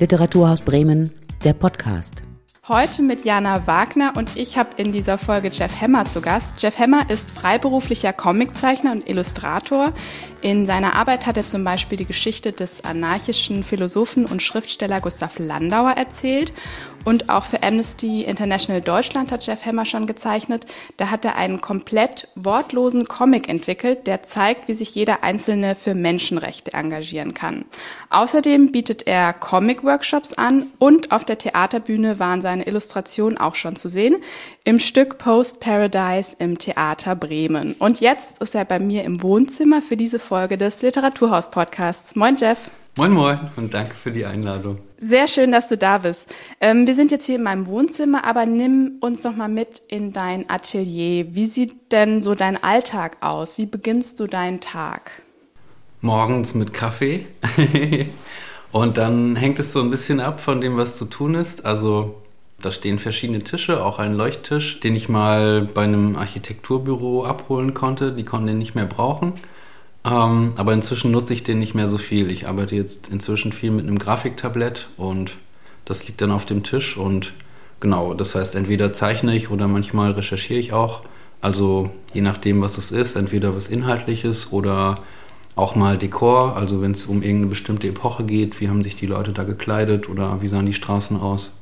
Literaturhaus Bremen, der Podcast. Heute mit Jana Wagner und ich habe in dieser Folge Jeff Hemmer zu Gast. Jeff Hemmer ist freiberuflicher Comiczeichner und Illustrator. In seiner Arbeit hat er zum Beispiel die Geschichte des anarchischen Philosophen und Schriftsteller Gustav Landauer erzählt und auch für Amnesty International Deutschland hat Jeff Hemmer schon gezeichnet. Da hat er einen komplett wortlosen Comic entwickelt, der zeigt, wie sich jeder Einzelne für Menschenrechte engagieren kann. Außerdem bietet er Comic-Workshops an und auf der Theaterbühne waren seine Illustrationen auch schon zu sehen im Stück Post Paradise im Theater Bremen. Und jetzt ist er bei mir im Wohnzimmer für diese Folge des Literaturhaus-Podcasts. Moin Jeff. Moin Moin und danke für die Einladung. Sehr schön, dass du da bist. Ähm, wir sind jetzt hier in meinem Wohnzimmer, aber nimm uns noch mal mit in dein Atelier. Wie sieht denn so dein Alltag aus? Wie beginnst du deinen Tag? Morgens mit Kaffee. und dann hängt es so ein bisschen ab von dem, was zu tun ist. Also da stehen verschiedene Tische, auch ein Leuchttisch, den ich mal bei einem Architekturbüro abholen konnte. Die konnten den nicht mehr brauchen. Ähm, aber inzwischen nutze ich den nicht mehr so viel. Ich arbeite jetzt inzwischen viel mit einem Grafiktablett und das liegt dann auf dem Tisch und genau, das heißt, entweder zeichne ich oder manchmal recherchiere ich auch. Also je nachdem, was es ist, entweder was Inhaltliches oder auch mal Dekor, also wenn es um irgendeine bestimmte Epoche geht, wie haben sich die Leute da gekleidet oder wie sahen die Straßen aus.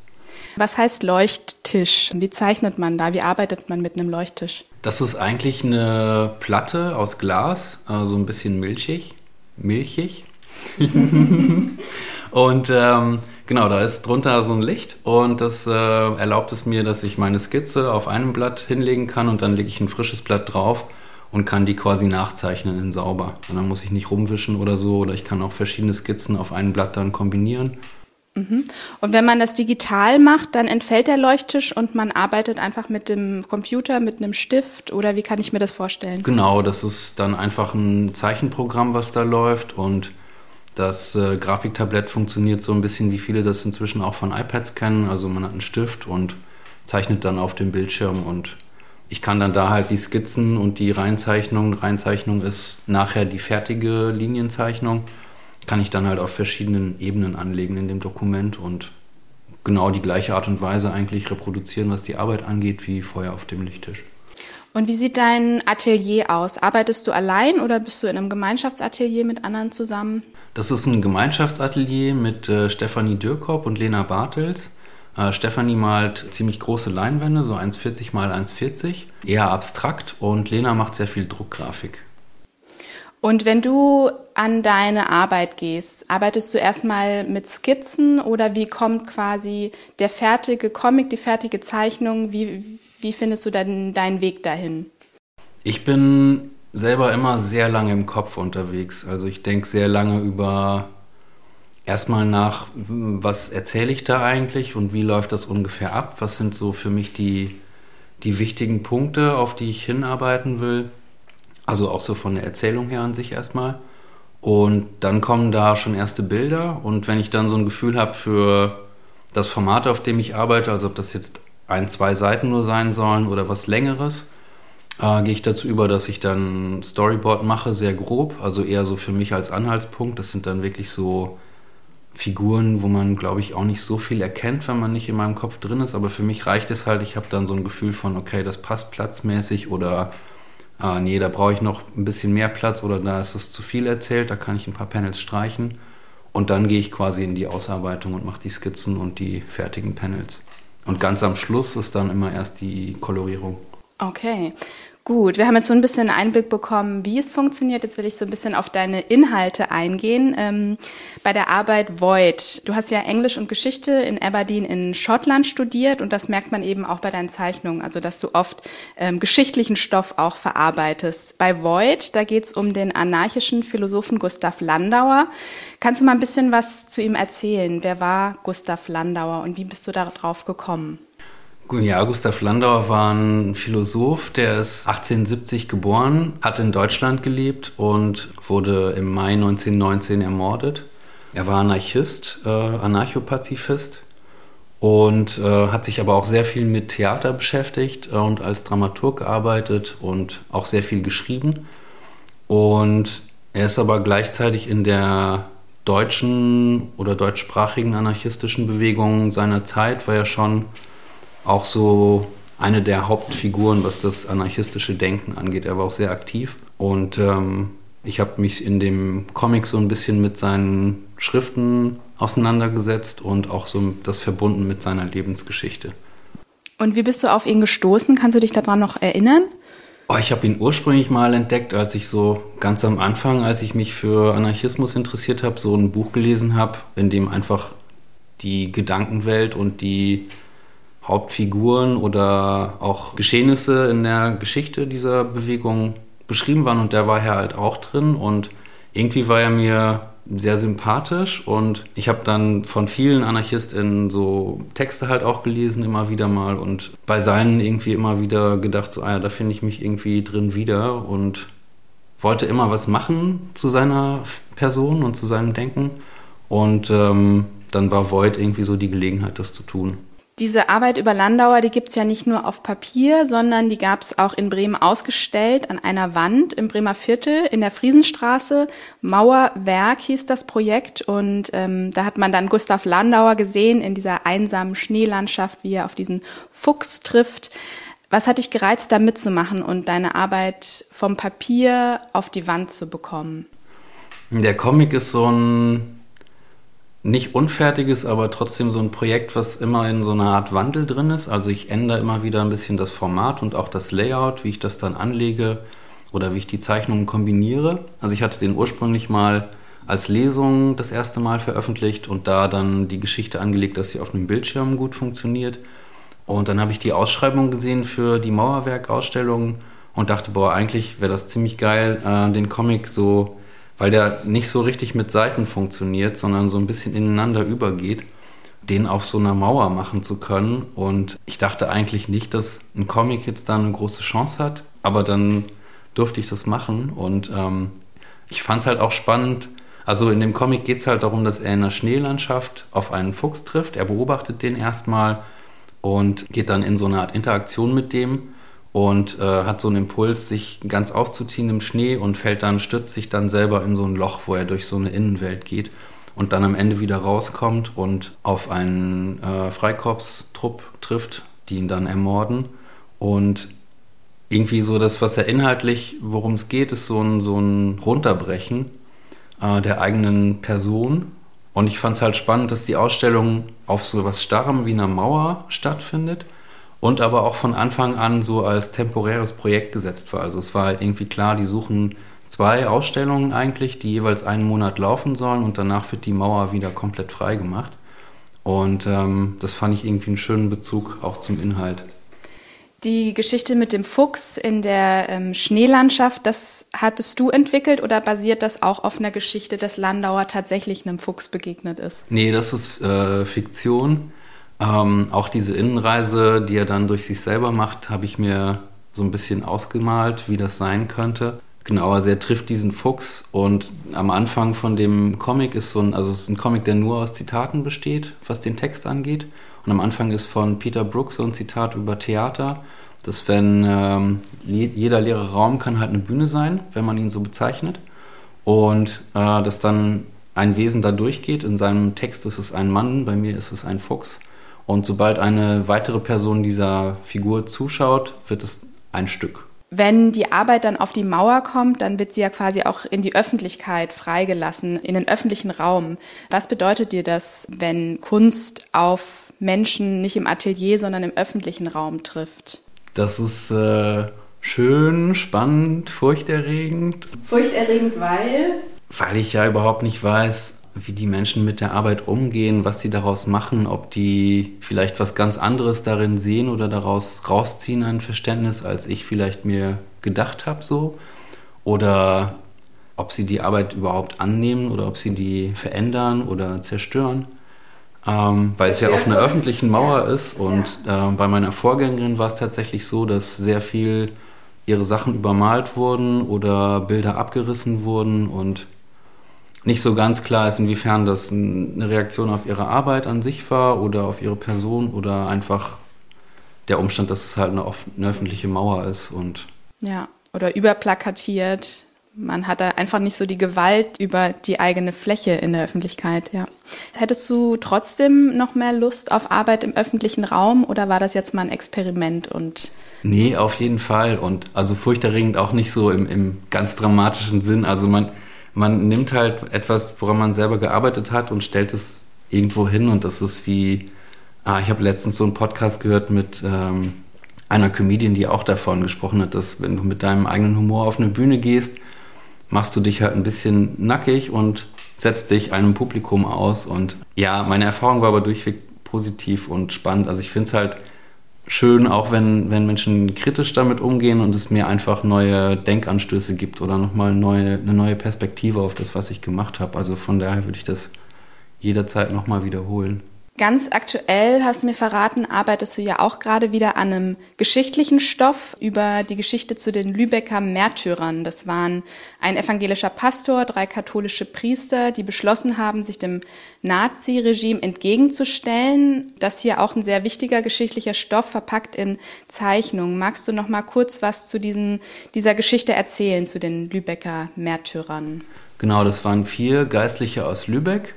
Was heißt Leuchttisch? Wie zeichnet man da? Wie arbeitet man mit einem Leuchttisch? Das ist eigentlich eine Platte aus Glas, so also ein bisschen milchig. Milchig. und ähm, genau, da ist drunter so ein Licht und das äh, erlaubt es mir, dass ich meine Skizze auf einem Blatt hinlegen kann und dann lege ich ein frisches Blatt drauf und kann die quasi nachzeichnen in sauber. Und dann muss ich nicht rumwischen oder so oder ich kann auch verschiedene Skizzen auf einem Blatt dann kombinieren. Und wenn man das digital macht, dann entfällt der Leuchttisch und man arbeitet einfach mit dem Computer, mit einem Stift oder wie kann ich mir das vorstellen? Genau, das ist dann einfach ein Zeichenprogramm, was da läuft und das äh, Grafiktablett funktioniert so ein bisschen, wie viele das inzwischen auch von iPads kennen. Also man hat einen Stift und zeichnet dann auf dem Bildschirm und ich kann dann da halt die Skizzen und die Reinzeichnung. Reinzeichnung ist nachher die fertige Linienzeichnung kann ich dann halt auf verschiedenen Ebenen anlegen in dem Dokument und genau die gleiche Art und Weise eigentlich reproduzieren, was die Arbeit angeht, wie vorher auf dem Lichttisch. Und wie sieht dein Atelier aus? Arbeitest du allein oder bist du in einem Gemeinschaftsatelier mit anderen zusammen? Das ist ein Gemeinschaftsatelier mit äh, Stefanie Dürkop und Lena Bartels. Äh, Stefanie malt ziemlich große Leinwände, so 1,40 mal 1,40, eher abstrakt und Lena macht sehr viel Druckgrafik. Und wenn du an deine Arbeit gehst, arbeitest du erstmal mit Skizzen oder wie kommt quasi der fertige Comic, die fertige Zeichnung? Wie, wie findest du dann deinen Weg dahin? Ich bin selber immer sehr lange im Kopf unterwegs. Also ich denke sehr lange über erstmal nach, was erzähle ich da eigentlich und wie läuft das ungefähr ab? Was sind so für mich die, die wichtigen Punkte, auf die ich hinarbeiten will? Also auch so von der Erzählung her an sich erstmal. Und dann kommen da schon erste Bilder. Und wenn ich dann so ein Gefühl habe für das Format, auf dem ich arbeite, also ob das jetzt ein, zwei Seiten nur sein sollen oder was längeres, äh, gehe ich dazu über, dass ich dann Storyboard mache, sehr grob, also eher so für mich als Anhaltspunkt. Das sind dann wirklich so Figuren, wo man, glaube ich, auch nicht so viel erkennt, wenn man nicht in meinem Kopf drin ist. Aber für mich reicht es halt, ich habe dann so ein Gefühl von, okay, das passt platzmäßig oder ah nee, da brauche ich noch ein bisschen mehr Platz oder da ist es zu viel erzählt, da kann ich ein paar Panels streichen. Und dann gehe ich quasi in die Ausarbeitung und mache die Skizzen und die fertigen Panels. Und ganz am Schluss ist dann immer erst die Kolorierung. Okay. Gut, wir haben jetzt so ein bisschen Einblick bekommen, wie es funktioniert. Jetzt will ich so ein bisschen auf deine Inhalte eingehen. Ähm, bei der Arbeit Void. Du hast ja Englisch und Geschichte in Aberdeen in Schottland studiert und das merkt man eben auch bei deinen Zeichnungen, also dass du oft ähm, geschichtlichen Stoff auch verarbeitest. Bei Void, da geht es um den anarchischen Philosophen Gustav Landauer. Kannst du mal ein bisschen was zu ihm erzählen? Wer war Gustav Landauer und wie bist du darauf gekommen? Ja, Gustav Landauer war ein Philosoph, der ist 1870 geboren, hat in Deutschland gelebt und wurde im Mai 1919 ermordet. Er war Anarchist, äh, Anarchopazifist und äh, hat sich aber auch sehr viel mit Theater beschäftigt und als Dramaturg gearbeitet und auch sehr viel geschrieben. Und er ist aber gleichzeitig in der deutschen oder deutschsprachigen anarchistischen Bewegungen seiner Zeit war ja schon auch so eine der Hauptfiguren, was das anarchistische Denken angeht. Er war auch sehr aktiv und ähm, ich habe mich in dem Comic so ein bisschen mit seinen Schriften auseinandergesetzt und auch so das verbunden mit seiner Lebensgeschichte. Und wie bist du auf ihn gestoßen? Kannst du dich daran noch erinnern? Oh, ich habe ihn ursprünglich mal entdeckt, als ich so ganz am Anfang, als ich mich für Anarchismus interessiert habe, so ein Buch gelesen habe, in dem einfach die Gedankenwelt und die Hauptfiguren oder auch Geschehnisse in der Geschichte dieser Bewegung beschrieben waren und der war ja halt auch drin und irgendwie war er mir sehr sympathisch und ich habe dann von vielen AnarchistInnen so Texte halt auch gelesen, immer wieder mal und bei seinen irgendwie immer wieder gedacht, so, ah ja, da finde ich mich irgendwie drin wieder und wollte immer was machen zu seiner Person und zu seinem Denken und ähm, dann war Void irgendwie so die Gelegenheit, das zu tun. Diese Arbeit über Landauer, die gibt's ja nicht nur auf Papier, sondern die gab's auch in Bremen ausgestellt an einer Wand im Bremer Viertel in der Friesenstraße. Mauerwerk hieß das Projekt und ähm, da hat man dann Gustav Landauer gesehen in dieser einsamen Schneelandschaft, wie er auf diesen Fuchs trifft. Was hat dich gereizt, da mitzumachen und deine Arbeit vom Papier auf die Wand zu bekommen? Der Comic ist so ein nicht unfertiges, aber trotzdem so ein Projekt, was immer in so einer Art Wandel drin ist. Also ich ändere immer wieder ein bisschen das Format und auch das Layout, wie ich das dann anlege oder wie ich die Zeichnungen kombiniere. Also ich hatte den ursprünglich mal als Lesung das erste Mal veröffentlicht und da dann die Geschichte angelegt, dass sie auf einem Bildschirm gut funktioniert. Und dann habe ich die Ausschreibung gesehen für die Mauerwerk-Ausstellung und dachte, boah, eigentlich wäre das ziemlich geil, äh, den Comic so weil der nicht so richtig mit Seiten funktioniert, sondern so ein bisschen ineinander übergeht, den auf so einer Mauer machen zu können. Und ich dachte eigentlich nicht, dass ein Comic jetzt da eine große Chance hat, aber dann durfte ich das machen und ähm, ich fand es halt auch spannend. Also in dem Comic geht es halt darum, dass er in einer Schneelandschaft auf einen Fuchs trifft. Er beobachtet den erstmal und geht dann in so eine Art Interaktion mit dem und äh, hat so einen Impuls, sich ganz auszuziehen im Schnee und fällt dann, stürzt sich dann selber in so ein Loch, wo er durch so eine Innenwelt geht und dann am Ende wieder rauskommt und auf einen äh, Freikorpstrupp trifft, die ihn dann ermorden. Und irgendwie so das, was er inhaltlich, worum es geht, ist so ein, so ein Runterbrechen äh, der eigenen Person. Und ich fand es halt spannend, dass die Ausstellung auf so was Starrem wie einer Mauer stattfindet und aber auch von Anfang an so als temporäres Projekt gesetzt war. Also es war halt irgendwie klar, die suchen zwei Ausstellungen eigentlich, die jeweils einen Monat laufen sollen und danach wird die Mauer wieder komplett frei gemacht. Und ähm, das fand ich irgendwie einen schönen Bezug auch zum Inhalt. Die Geschichte mit dem Fuchs in der ähm, Schneelandschaft, das hattest du entwickelt oder basiert das auch auf einer Geschichte, dass Landauer tatsächlich einem Fuchs begegnet ist? Nee, das ist äh, Fiktion. Ähm, auch diese Innenreise, die er dann durch sich selber macht, habe ich mir so ein bisschen ausgemalt, wie das sein könnte. Genau, also er trifft diesen Fuchs und am Anfang von dem Comic ist so ein, also es ist ein Comic, der nur aus Zitaten besteht, was den Text angeht. Und am Anfang ist von Peter Brooks so ein Zitat über Theater, dass wenn ähm, jeder leere Raum kann halt eine Bühne sein, wenn man ihn so bezeichnet. Und äh, dass dann ein Wesen da durchgeht. In seinem Text ist es ein Mann, bei mir ist es ein Fuchs. Und sobald eine weitere Person dieser Figur zuschaut, wird es ein Stück. Wenn die Arbeit dann auf die Mauer kommt, dann wird sie ja quasi auch in die Öffentlichkeit freigelassen, in den öffentlichen Raum. Was bedeutet dir das, wenn Kunst auf Menschen nicht im Atelier, sondern im öffentlichen Raum trifft? Das ist äh, schön, spannend, furchterregend. Furchterregend, weil? Weil ich ja überhaupt nicht weiß, wie die Menschen mit der Arbeit umgehen, was sie daraus machen, ob die vielleicht was ganz anderes darin sehen oder daraus rausziehen ein Verständnis, als ich vielleicht mir gedacht habe so. Oder ob sie die Arbeit überhaupt annehmen oder ob sie die verändern oder zerstören. Ähm, weil es ja auf einer öffentlichen Mauer ist und äh, bei meiner Vorgängerin war es tatsächlich so, dass sehr viel ihre Sachen übermalt wurden oder Bilder abgerissen wurden und nicht so ganz klar ist, inwiefern das eine Reaktion auf ihre Arbeit an sich war oder auf ihre Person oder einfach der Umstand, dass es halt eine, eine öffentliche Mauer ist und ja oder überplakatiert man hat da einfach nicht so die Gewalt über die eigene Fläche in der Öffentlichkeit, ja. Hättest du trotzdem noch mehr Lust auf Arbeit im öffentlichen Raum oder war das jetzt mal ein Experiment und Nee, auf jeden Fall. Und also furchterregend auch nicht so im, im ganz dramatischen Sinn. Also man, man nimmt halt etwas, woran man selber gearbeitet hat und stellt es irgendwo hin und das ist wie, ah, ich habe letztens so einen Podcast gehört mit ähm, einer Comedian, die auch davon gesprochen hat, dass wenn du mit deinem eigenen Humor auf eine Bühne gehst, machst du dich halt ein bisschen nackig und setzt dich einem Publikum aus. Und ja, meine Erfahrung war aber durchweg positiv und spannend. Also ich finde es halt schön, auch wenn, wenn Menschen kritisch damit umgehen und es mir einfach neue Denkanstöße gibt oder nochmal neue, eine neue Perspektive auf das, was ich gemacht habe. Also von daher würde ich das jederzeit nochmal wiederholen. Ganz aktuell hast du mir verraten, arbeitest du ja auch gerade wieder an einem geschichtlichen Stoff über die Geschichte zu den Lübecker Märtyrern. Das waren ein evangelischer Pastor, drei katholische Priester, die beschlossen haben, sich dem Nazi-Regime entgegenzustellen. Das hier auch ein sehr wichtiger geschichtlicher Stoff, verpackt in Zeichnungen. Magst du noch mal kurz was zu diesen, dieser Geschichte erzählen, zu den Lübecker Märtyrern? Genau, das waren vier Geistliche aus Lübeck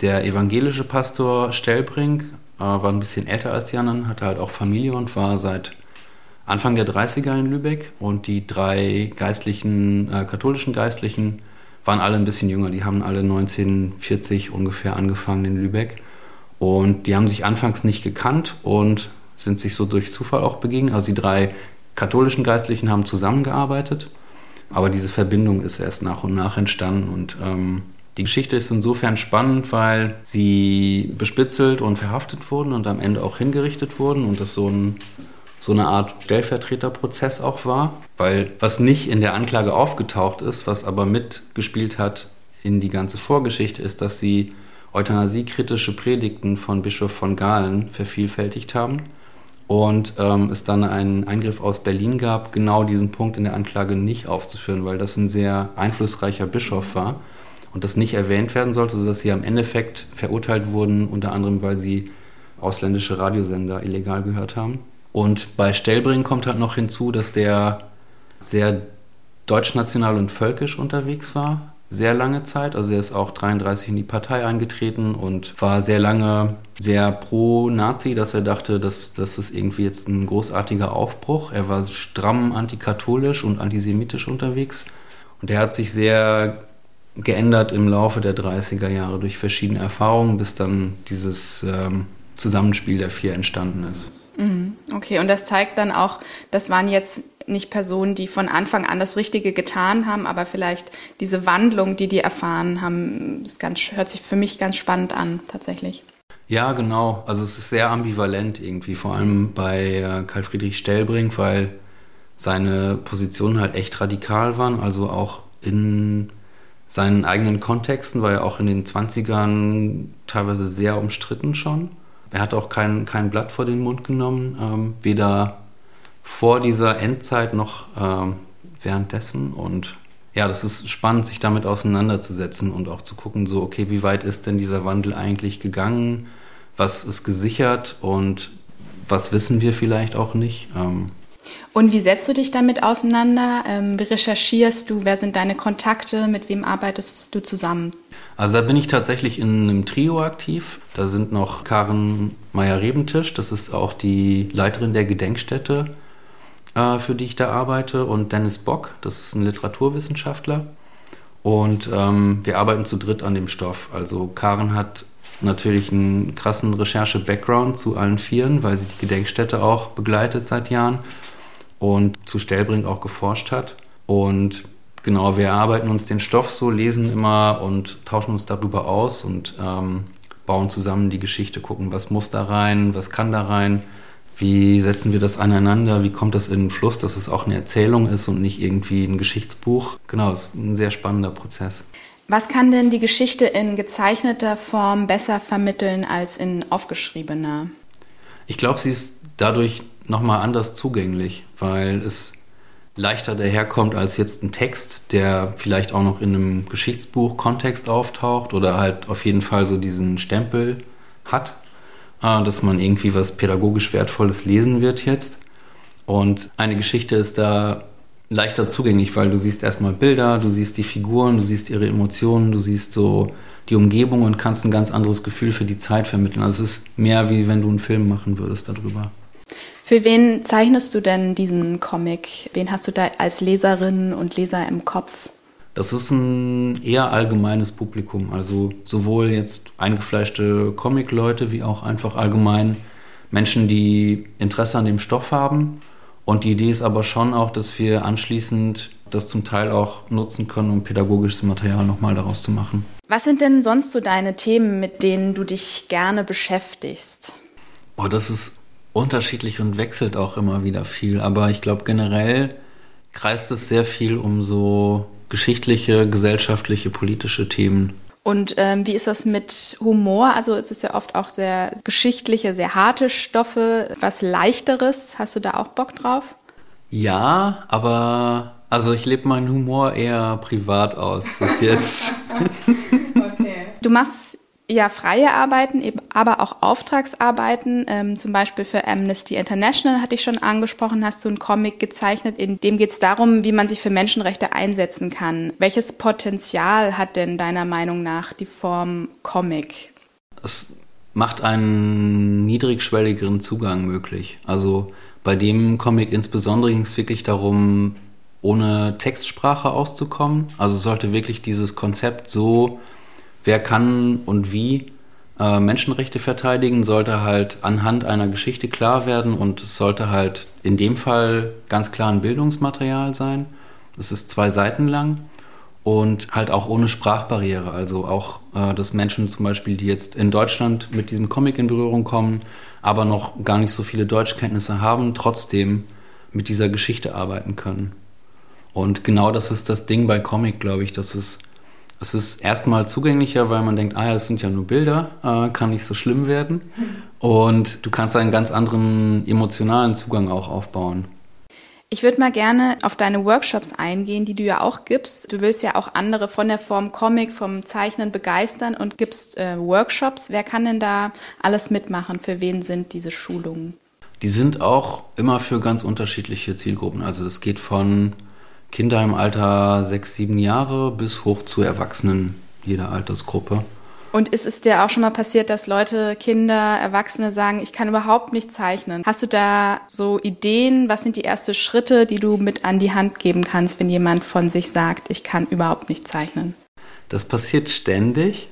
der evangelische Pastor Stellbrink äh, war ein bisschen älter als die anderen, hatte halt auch Familie und war seit Anfang der 30er in Lübeck. Und die drei geistlichen, äh, katholischen Geistlichen waren alle ein bisschen jünger. Die haben alle 1940 ungefähr angefangen in Lübeck. Und die haben sich anfangs nicht gekannt und sind sich so durch Zufall auch begegnet. Also die drei katholischen Geistlichen haben zusammengearbeitet, aber diese Verbindung ist erst nach und nach entstanden und ähm, die Geschichte ist insofern spannend, weil sie bespitzelt und verhaftet wurden und am Ende auch hingerichtet wurden und das so, ein, so eine Art Stellvertreterprozess auch war. Weil was nicht in der Anklage aufgetaucht ist, was aber mitgespielt hat in die ganze Vorgeschichte, ist, dass sie euthanasiekritische Predigten von Bischof von Galen vervielfältigt haben und ähm, es dann einen Eingriff aus Berlin gab, genau diesen Punkt in der Anklage nicht aufzuführen, weil das ein sehr einflussreicher Bischof war und das nicht erwähnt werden sollte, sodass sie am Endeffekt verurteilt wurden, unter anderem, weil sie ausländische Radiosender illegal gehört haben. Und bei Stellbring kommt halt noch hinzu, dass der sehr deutschnational und völkisch unterwegs war, sehr lange Zeit. Also er ist auch 33 in die Partei eingetreten und war sehr lange sehr pro-Nazi, dass er dachte, dass das ist irgendwie jetzt ein großartiger Aufbruch. Er war stramm antikatholisch und antisemitisch unterwegs. Und er hat sich sehr geändert im Laufe der 30er Jahre durch verschiedene Erfahrungen, bis dann dieses ähm, Zusammenspiel der vier entstanden ist. Mhm. Okay, und das zeigt dann auch, das waren jetzt nicht Personen, die von Anfang an das Richtige getan haben, aber vielleicht diese Wandlung, die die erfahren haben, ist ganz, hört sich für mich ganz spannend an, tatsächlich. Ja, genau. Also es ist sehr ambivalent irgendwie, vor allem bei äh, Karl Friedrich Stellbrink, weil seine Positionen halt echt radikal waren, also auch in seinen eigenen Kontexten, war er auch in den 20ern teilweise sehr umstritten schon. Er hat auch kein, kein Blatt vor den Mund genommen, ähm, weder vor dieser Endzeit noch ähm, währenddessen. Und ja, das ist spannend, sich damit auseinanderzusetzen und auch zu gucken, so, okay, wie weit ist denn dieser Wandel eigentlich gegangen? Was ist gesichert und was wissen wir vielleicht auch nicht? Ähm, und wie setzt du dich damit auseinander? Ähm, wie recherchierst du? Wer sind deine Kontakte? Mit wem arbeitest du zusammen? Also da bin ich tatsächlich in einem Trio aktiv. Da sind noch Karen Meyer-Rebentisch, das ist auch die Leiterin der Gedenkstätte, äh, für die ich da arbeite, und Dennis Bock, das ist ein Literaturwissenschaftler. Und ähm, wir arbeiten zu dritt an dem Stoff. Also Karen hat natürlich einen krassen Recherche-Background zu allen Vieren, weil sie die Gedenkstätte auch begleitet seit Jahren und zu Stellbrink auch geforscht hat. Und genau, wir erarbeiten uns den Stoff so, lesen immer und tauschen uns darüber aus und ähm, bauen zusammen die Geschichte, gucken, was muss da rein, was kann da rein, wie setzen wir das aneinander, wie kommt das in den Fluss, dass es auch eine Erzählung ist und nicht irgendwie ein Geschichtsbuch. Genau, es ist ein sehr spannender Prozess. Was kann denn die Geschichte in gezeichneter Form besser vermitteln als in aufgeschriebener? Ich glaube, sie ist dadurch nochmal anders zugänglich, weil es leichter daherkommt als jetzt ein Text, der vielleicht auch noch in einem Geschichtsbuch Kontext auftaucht oder halt auf jeden Fall so diesen Stempel hat, äh, dass man irgendwie was pädagogisch Wertvolles lesen wird jetzt. Und eine Geschichte ist da leichter zugänglich, weil du siehst erstmal Bilder, du siehst die Figuren, du siehst ihre Emotionen, du siehst so die Umgebung und kannst ein ganz anderes Gefühl für die Zeit vermitteln. Also es ist mehr wie wenn du einen Film machen würdest darüber. Für wen zeichnest du denn diesen Comic? Wen hast du da als Leserin und Leser im Kopf? Das ist ein eher allgemeines Publikum. Also sowohl jetzt eingefleischte Comic-Leute wie auch einfach allgemein Menschen, die Interesse an dem Stoff haben. Und die Idee ist aber schon auch, dass wir anschließend das zum Teil auch nutzen können, um pädagogisches Material nochmal daraus zu machen. Was sind denn sonst so deine Themen, mit denen du dich gerne beschäftigst? Oh, das ist unterschiedlich und wechselt auch immer wieder viel. Aber ich glaube, generell kreist es sehr viel um so geschichtliche, gesellschaftliche, politische Themen. Und ähm, wie ist das mit Humor? Also es ist ja oft auch sehr geschichtliche, sehr harte Stoffe, was leichteres. Hast du da auch Bock drauf? Ja, aber also ich lebe meinen Humor eher privat aus bis jetzt. okay. Du machst ja freie Arbeiten, aber auch Auftragsarbeiten. Ähm, zum Beispiel für Amnesty International hatte ich schon angesprochen, hast du einen Comic gezeichnet, in dem geht es darum, wie man sich für Menschenrechte einsetzen kann. Welches Potenzial hat denn deiner Meinung nach die Form Comic? Es macht einen niedrigschwelligeren Zugang möglich. Also bei dem Comic insbesondere ging es wirklich darum, ohne Textsprache auszukommen. Also sollte wirklich dieses Konzept so wer kann und wie äh, Menschenrechte verteidigen, sollte halt anhand einer Geschichte klar werden und es sollte halt in dem Fall ganz klar ein Bildungsmaterial sein. Es ist zwei Seiten lang und halt auch ohne Sprachbarriere. Also auch, äh, dass Menschen zum Beispiel, die jetzt in Deutschland mit diesem Comic in Berührung kommen, aber noch gar nicht so viele Deutschkenntnisse haben, trotzdem mit dieser Geschichte arbeiten können. Und genau das ist das Ding bei Comic, glaube ich, dass es es ist erstmal zugänglicher, weil man denkt, ah ja, das sind ja nur Bilder, äh, kann nicht so schlimm werden. Und du kannst einen ganz anderen emotionalen Zugang auch aufbauen. Ich würde mal gerne auf deine Workshops eingehen, die du ja auch gibst. Du willst ja auch andere von der Form Comic, vom Zeichnen begeistern und gibst äh, Workshops. Wer kann denn da alles mitmachen? Für wen sind diese Schulungen? Die sind auch immer für ganz unterschiedliche Zielgruppen. Also es geht von Kinder im Alter sechs, sieben Jahre bis hoch zu Erwachsenen jeder Altersgruppe. Und ist es dir auch schon mal passiert, dass Leute, Kinder, Erwachsene sagen, ich kann überhaupt nicht zeichnen? Hast du da so Ideen? Was sind die ersten Schritte, die du mit an die Hand geben kannst, wenn jemand von sich sagt, ich kann überhaupt nicht zeichnen? Das passiert ständig.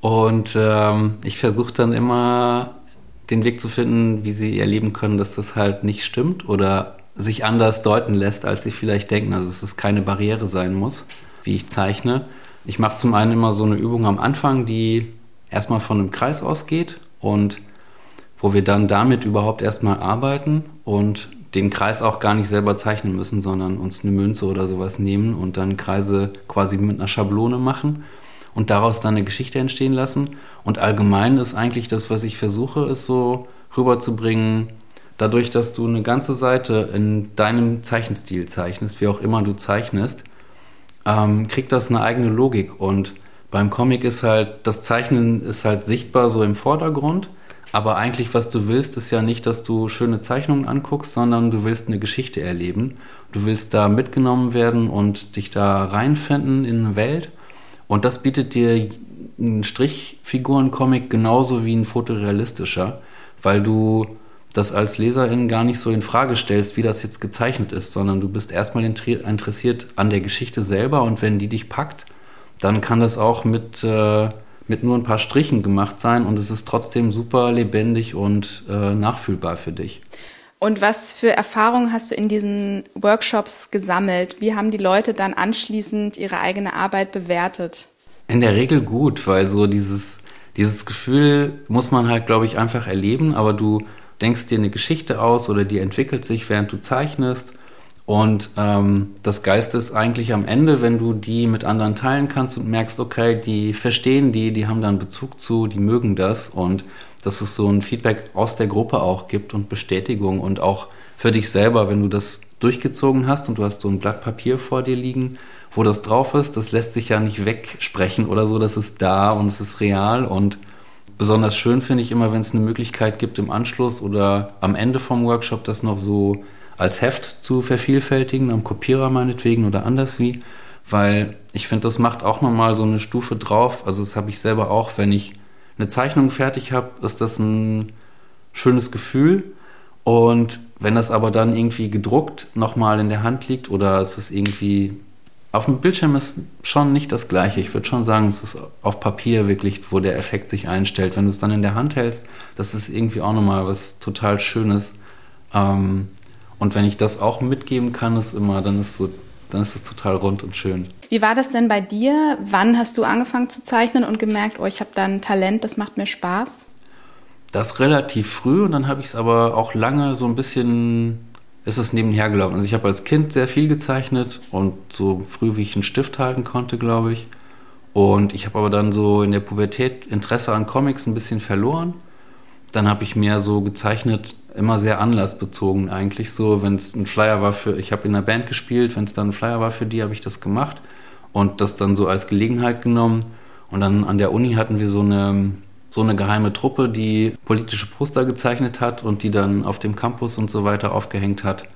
Und ähm, ich versuche dann immer den Weg zu finden, wie sie erleben können, dass das halt nicht stimmt oder sich anders deuten lässt, als sie vielleicht denken. Also dass es keine Barriere sein muss, wie ich zeichne. Ich mache zum einen immer so eine Übung am Anfang, die erstmal von einem Kreis ausgeht und wo wir dann damit überhaupt erstmal arbeiten und den Kreis auch gar nicht selber zeichnen müssen, sondern uns eine Münze oder sowas nehmen und dann Kreise quasi mit einer Schablone machen und daraus dann eine Geschichte entstehen lassen. Und allgemein ist eigentlich das, was ich versuche, ist so rüberzubringen, dadurch, dass du eine ganze Seite in deinem Zeichenstil zeichnest, wie auch immer du zeichnest, ähm, kriegt das eine eigene Logik. Und beim Comic ist halt, das Zeichnen ist halt sichtbar so im Vordergrund. Aber eigentlich, was du willst, ist ja nicht, dass du schöne Zeichnungen anguckst, sondern du willst eine Geschichte erleben. Du willst da mitgenommen werden und dich da reinfinden in eine Welt. Und das bietet dir ein Strichfiguren-Comic genauso wie ein fotorealistischer, weil du das als Leserin gar nicht so in Frage stellst, wie das jetzt gezeichnet ist, sondern du bist erstmal interessiert an der Geschichte selber und wenn die dich packt, dann kann das auch mit, äh, mit nur ein paar Strichen gemacht sein und es ist trotzdem super lebendig und äh, nachfühlbar für dich. Und was für Erfahrungen hast du in diesen Workshops gesammelt? Wie haben die Leute dann anschließend ihre eigene Arbeit bewertet? In der Regel gut, weil so dieses, dieses Gefühl muss man halt, glaube ich, einfach erleben, aber du denkst dir eine Geschichte aus oder die entwickelt sich, während du zeichnest. Und ähm, das Geilste ist eigentlich am Ende, wenn du die mit anderen teilen kannst und merkst, okay, die verstehen die, die haben da einen Bezug zu, die mögen das und dass es so ein Feedback aus der Gruppe auch gibt und Bestätigung und auch für dich selber, wenn du das durchgezogen hast und du hast so ein Blatt Papier vor dir liegen, wo das drauf ist, das lässt sich ja nicht wegsprechen oder so, das ist da und es ist real und besonders schön finde ich immer, wenn es eine Möglichkeit gibt im Anschluss oder am Ende vom Workshop, das noch so als Heft zu vervielfältigen, am Kopierer meinetwegen oder anders wie, weil ich finde, das macht auch nochmal so eine Stufe drauf. Also das habe ich selber auch, wenn ich eine Zeichnung fertig habe, ist das ein schönes Gefühl. Und wenn das aber dann irgendwie gedruckt nochmal in der Hand liegt oder es ist irgendwie auf dem Bildschirm ist schon nicht das gleiche. Ich würde schon sagen, es ist auf Papier wirklich, wo der Effekt sich einstellt. Wenn du es dann in der Hand hältst, das ist irgendwie auch nochmal was total Schönes. Ähm, und wenn ich das auch mitgeben kann, ist immer, dann ist so, dann ist es total rund und schön. Wie war das denn bei dir? Wann hast du angefangen zu zeichnen und gemerkt, oh, ich habe da ein Talent, das macht mir Spaß? Das relativ früh und dann habe ich es aber auch lange so ein bisschen ist es nebenher gelaufen. Also ich habe als Kind sehr viel gezeichnet und so früh wie ich einen Stift halten konnte, glaube ich. Und ich habe aber dann so in der Pubertät Interesse an Comics ein bisschen verloren. Dann habe ich mehr so gezeichnet, immer sehr anlassbezogen eigentlich so, wenn es ein Flyer war für, ich habe in einer Band gespielt, wenn es dann ein Flyer war für die, habe ich das gemacht und das dann so als Gelegenheit genommen. Und dann an der Uni hatten wir so eine so eine geheime Truppe, die politische Poster gezeichnet hat und die dann auf dem Campus und so weiter aufgehängt hat.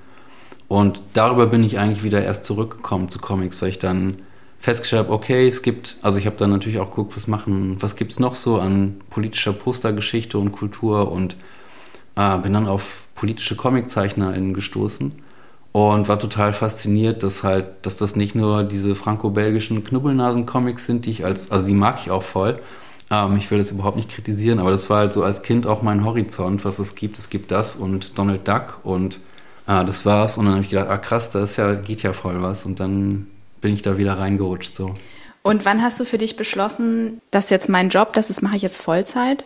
Und darüber bin ich eigentlich wieder erst zurückgekommen zu Comics, weil ich dann festgestellt habe, okay, es gibt, also ich habe dann natürlich auch geguckt, was machen, was gibt es noch so an politischer Postergeschichte und Kultur und äh, bin dann auf politische ComiczeichnerInnen gestoßen und war total fasziniert, dass halt, dass das nicht nur diese franco-belgischen Knubbelnasen-Comics sind, die ich als, also die mag ich auch voll, ähm, ich will das überhaupt nicht kritisieren, aber das war halt so als Kind auch mein Horizont, was es gibt. Es gibt das und Donald Duck und ah, das war's. Und dann habe ich gedacht, ah krass, da ist ja, geht ja voll was. Und dann bin ich da wieder reingerutscht so. Und wann hast du für dich beschlossen, das ist jetzt mein Job, das mache ich jetzt Vollzeit?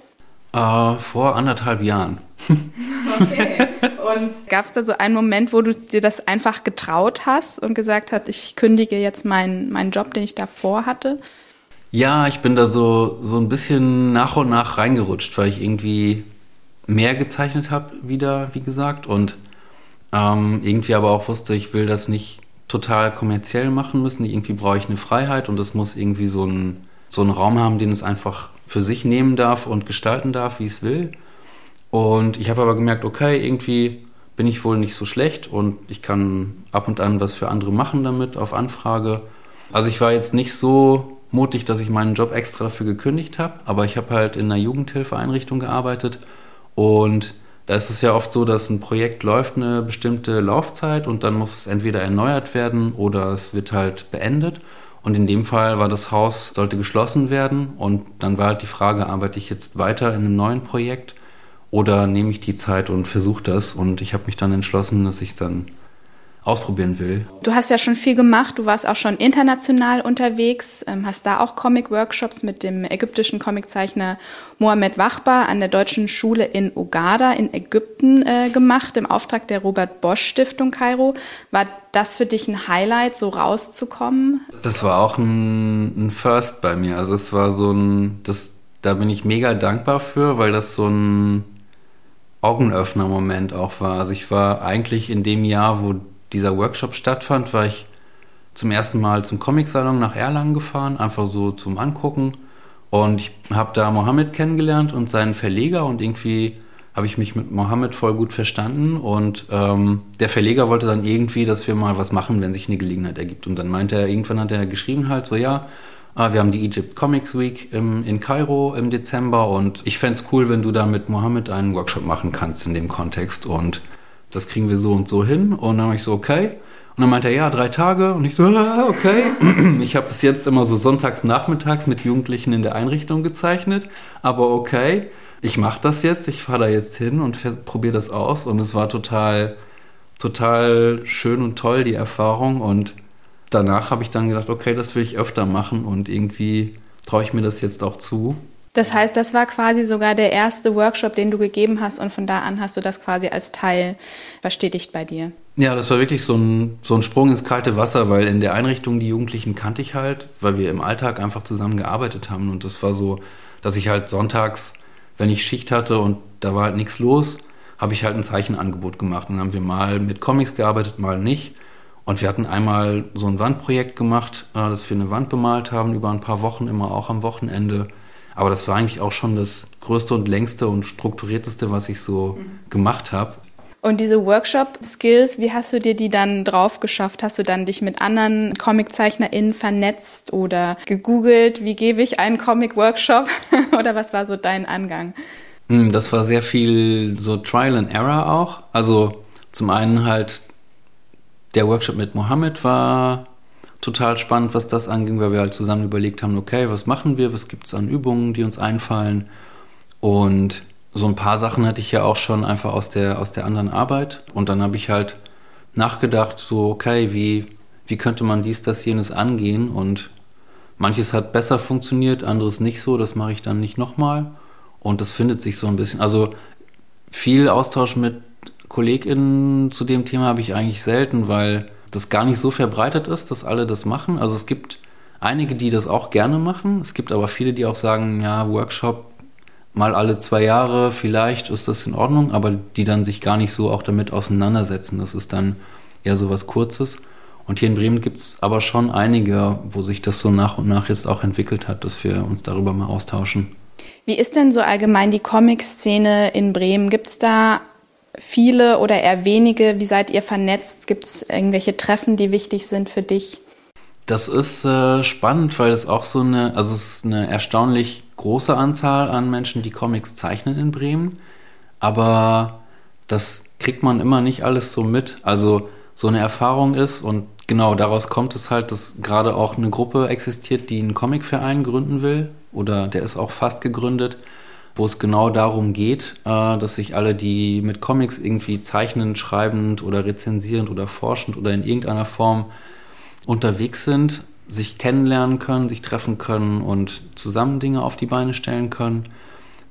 Äh, vor anderthalb Jahren. Okay. Und gab es da so einen Moment, wo du dir das einfach getraut hast und gesagt hast, ich kündige jetzt meinen, meinen Job, den ich davor hatte? Ja, ich bin da so, so ein bisschen nach und nach reingerutscht, weil ich irgendwie mehr gezeichnet habe wieder, wie gesagt, und ähm, irgendwie aber auch wusste, ich will das nicht total kommerziell machen müssen. Irgendwie brauche ich eine Freiheit und es muss irgendwie so ein so einen Raum haben, den es einfach für sich nehmen darf und gestalten darf, wie es will. Und ich habe aber gemerkt, okay, irgendwie bin ich wohl nicht so schlecht und ich kann ab und an was für andere machen damit auf Anfrage. Also ich war jetzt nicht so mutig, dass ich meinen Job extra dafür gekündigt habe, aber ich habe halt in einer Jugendhilfeeinrichtung gearbeitet und da ist es ja oft so, dass ein Projekt läuft eine bestimmte Laufzeit und dann muss es entweder erneuert werden oder es wird halt beendet. Und in dem Fall war das Haus, sollte geschlossen werden und dann war halt die Frage, arbeite ich jetzt weiter in einem neuen Projekt oder nehme ich die Zeit und versuche das und ich habe mich dann entschlossen, dass ich dann ausprobieren will. Du hast ja schon viel gemacht, du warst auch schon international unterwegs, ähm, hast da auch Comic-Workshops mit dem ägyptischen Comiczeichner Mohamed Wachbar an der Deutschen Schule in Uganda in Ägypten äh, gemacht, im Auftrag der Robert Bosch Stiftung Kairo. War das für dich ein Highlight, so rauszukommen? Das war auch ein, ein First bei mir. Also es war so ein, das, da bin ich mega dankbar für, weil das so ein Augenöffner-Moment auch war. Also ich war eigentlich in dem Jahr, wo dieser Workshop stattfand, war ich zum ersten Mal zum Comic-Salon nach Erlangen gefahren, einfach so zum Angucken. Und ich habe da Mohammed kennengelernt und seinen Verleger und irgendwie habe ich mich mit Mohammed voll gut verstanden. Und ähm, der Verleger wollte dann irgendwie, dass wir mal was machen, wenn sich eine Gelegenheit ergibt. Und dann meinte er, irgendwann hat er geschrieben halt so, ja, ah, wir haben die Egypt Comics Week im, in Kairo im Dezember und ich fände es cool, wenn du da mit Mohammed einen Workshop machen kannst in dem Kontext. Und das kriegen wir so und so hin. Und dann war ich so, okay. Und dann meinte er, ja, drei Tage. Und ich so, ah, okay. Ich habe bis jetzt immer so sonntags nachmittags mit Jugendlichen in der Einrichtung gezeichnet. Aber okay, ich mache das jetzt. Ich fahre da jetzt hin und probiere das aus. Und es war total, total schön und toll, die Erfahrung. Und danach habe ich dann gedacht, okay, das will ich öfter machen. Und irgendwie traue ich mir das jetzt auch zu. Das heißt, das war quasi sogar der erste Workshop, den du gegeben hast und von da an hast du das quasi als Teil bestätigt bei dir. Ja, das war wirklich so ein, so ein Sprung ins kalte Wasser, weil in der Einrichtung die Jugendlichen kannte ich halt, weil wir im Alltag einfach zusammen gearbeitet haben. Und das war so, dass ich halt sonntags, wenn ich Schicht hatte und da war halt nichts los, habe ich halt ein Zeichenangebot gemacht. Und dann haben wir mal mit Comics gearbeitet, mal nicht. Und wir hatten einmal so ein Wandprojekt gemacht, äh, dass wir eine Wand bemalt haben über ein paar Wochen, immer auch am Wochenende. Aber das war eigentlich auch schon das größte und längste und strukturierteste, was ich so mhm. gemacht habe. Und diese Workshop-Skills, wie hast du dir die dann drauf geschafft? Hast du dann dich mit anderen ComiczeichnerInnen vernetzt oder gegoogelt, wie gebe ich einen Comic-Workshop? oder was war so dein Angang? Hm, das war sehr viel so Trial and Error auch. Also zum einen halt der Workshop mit Mohammed war total spannend, was das anging, weil wir halt zusammen überlegt haben, okay, was machen wir, was gibt es an Übungen, die uns einfallen. Und so ein paar Sachen hatte ich ja auch schon einfach aus der, aus der anderen Arbeit. Und dann habe ich halt nachgedacht, so, okay, wie, wie könnte man dies, das, jenes angehen? Und manches hat besser funktioniert, anderes nicht so. Das mache ich dann nicht nochmal. Und das findet sich so ein bisschen. Also viel Austausch mit KollegInnen zu dem Thema habe ich eigentlich selten, weil das gar nicht so verbreitet ist, dass alle das machen. Also es gibt einige, die das auch gerne machen. Es gibt aber viele, die auch sagen, ja, Workshop mal alle zwei Jahre, vielleicht ist das in Ordnung, aber die dann sich gar nicht so auch damit auseinandersetzen. Das ist dann eher so was Kurzes. Und hier in Bremen gibt es aber schon einige, wo sich das so nach und nach jetzt auch entwickelt hat, dass wir uns darüber mal austauschen. Wie ist denn so allgemein die Comic-Szene in Bremen? Gibt es da viele oder eher wenige? Wie seid ihr vernetzt? Gibt es irgendwelche Treffen, die wichtig sind für dich? Das ist äh, spannend, weil es auch so eine, also es ist eine erstaunlich große Anzahl an Menschen, die Comics zeichnen in Bremen. Aber das kriegt man immer nicht alles so mit. Also so eine Erfahrung ist und genau daraus kommt es halt, dass gerade auch eine Gruppe existiert, die einen Comicverein gründen will oder der ist auch fast gegründet wo es genau darum geht, äh, dass sich alle, die mit Comics irgendwie zeichnend, schreibend oder rezensierend oder forschend oder in irgendeiner Form unterwegs sind, sich kennenlernen können, sich treffen können und zusammen Dinge auf die Beine stellen können,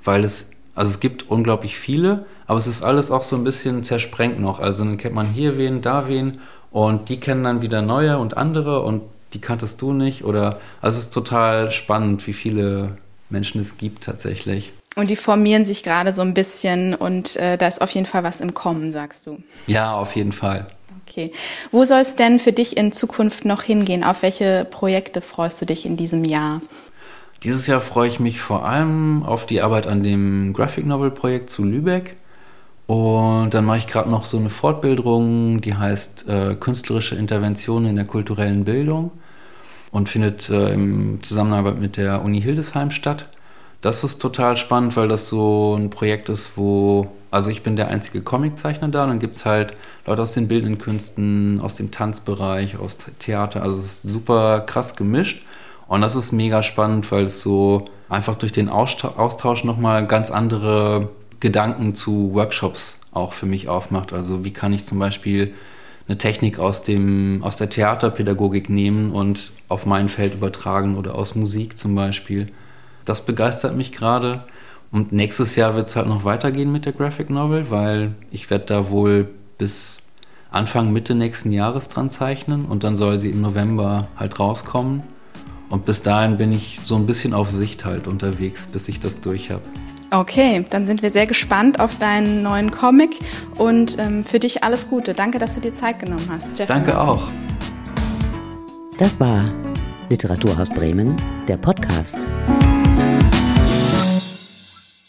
weil es, also es gibt unglaublich viele, aber es ist alles auch so ein bisschen zersprengt noch. Also dann kennt man hier wen, da wen und die kennen dann wieder neue und andere und die kanntest du nicht oder, also es ist total spannend, wie viele Menschen es gibt tatsächlich. Und die formieren sich gerade so ein bisschen und äh, da ist auf jeden Fall was im Kommen, sagst du. Ja, auf jeden Fall. Okay. Wo soll es denn für dich in Zukunft noch hingehen? Auf welche Projekte freust du dich in diesem Jahr? Dieses Jahr freue ich mich vor allem auf die Arbeit an dem Graphic Novel Projekt zu Lübeck. Und dann mache ich gerade noch so eine Fortbildung, die heißt äh, Künstlerische Intervention in der kulturellen Bildung und findet äh, in Zusammenarbeit mit der Uni Hildesheim statt. Das ist total spannend, weil das so ein Projekt ist, wo, also ich bin der einzige Comiczeichner da, dann gibt es halt Leute aus den bildenden Künsten, aus dem Tanzbereich, aus Theater, also es ist super krass gemischt. Und das ist mega spannend, weil es so einfach durch den Austausch nochmal ganz andere Gedanken zu Workshops auch für mich aufmacht. Also wie kann ich zum Beispiel eine Technik aus, dem, aus der Theaterpädagogik nehmen und auf mein Feld übertragen oder aus Musik zum Beispiel das begeistert mich gerade. Und nächstes Jahr wird es halt noch weitergehen mit der Graphic Novel, weil ich werde da wohl bis Anfang, Mitte nächsten Jahres dran zeichnen und dann soll sie im November halt rauskommen. Und bis dahin bin ich so ein bisschen auf Sicht halt unterwegs, bis ich das durch habe. Okay, dann sind wir sehr gespannt auf deinen neuen Comic und ähm, für dich alles Gute. Danke, dass du dir Zeit genommen hast. Jeff Danke auch. Das war Literaturhaus Bremen, der Podcast.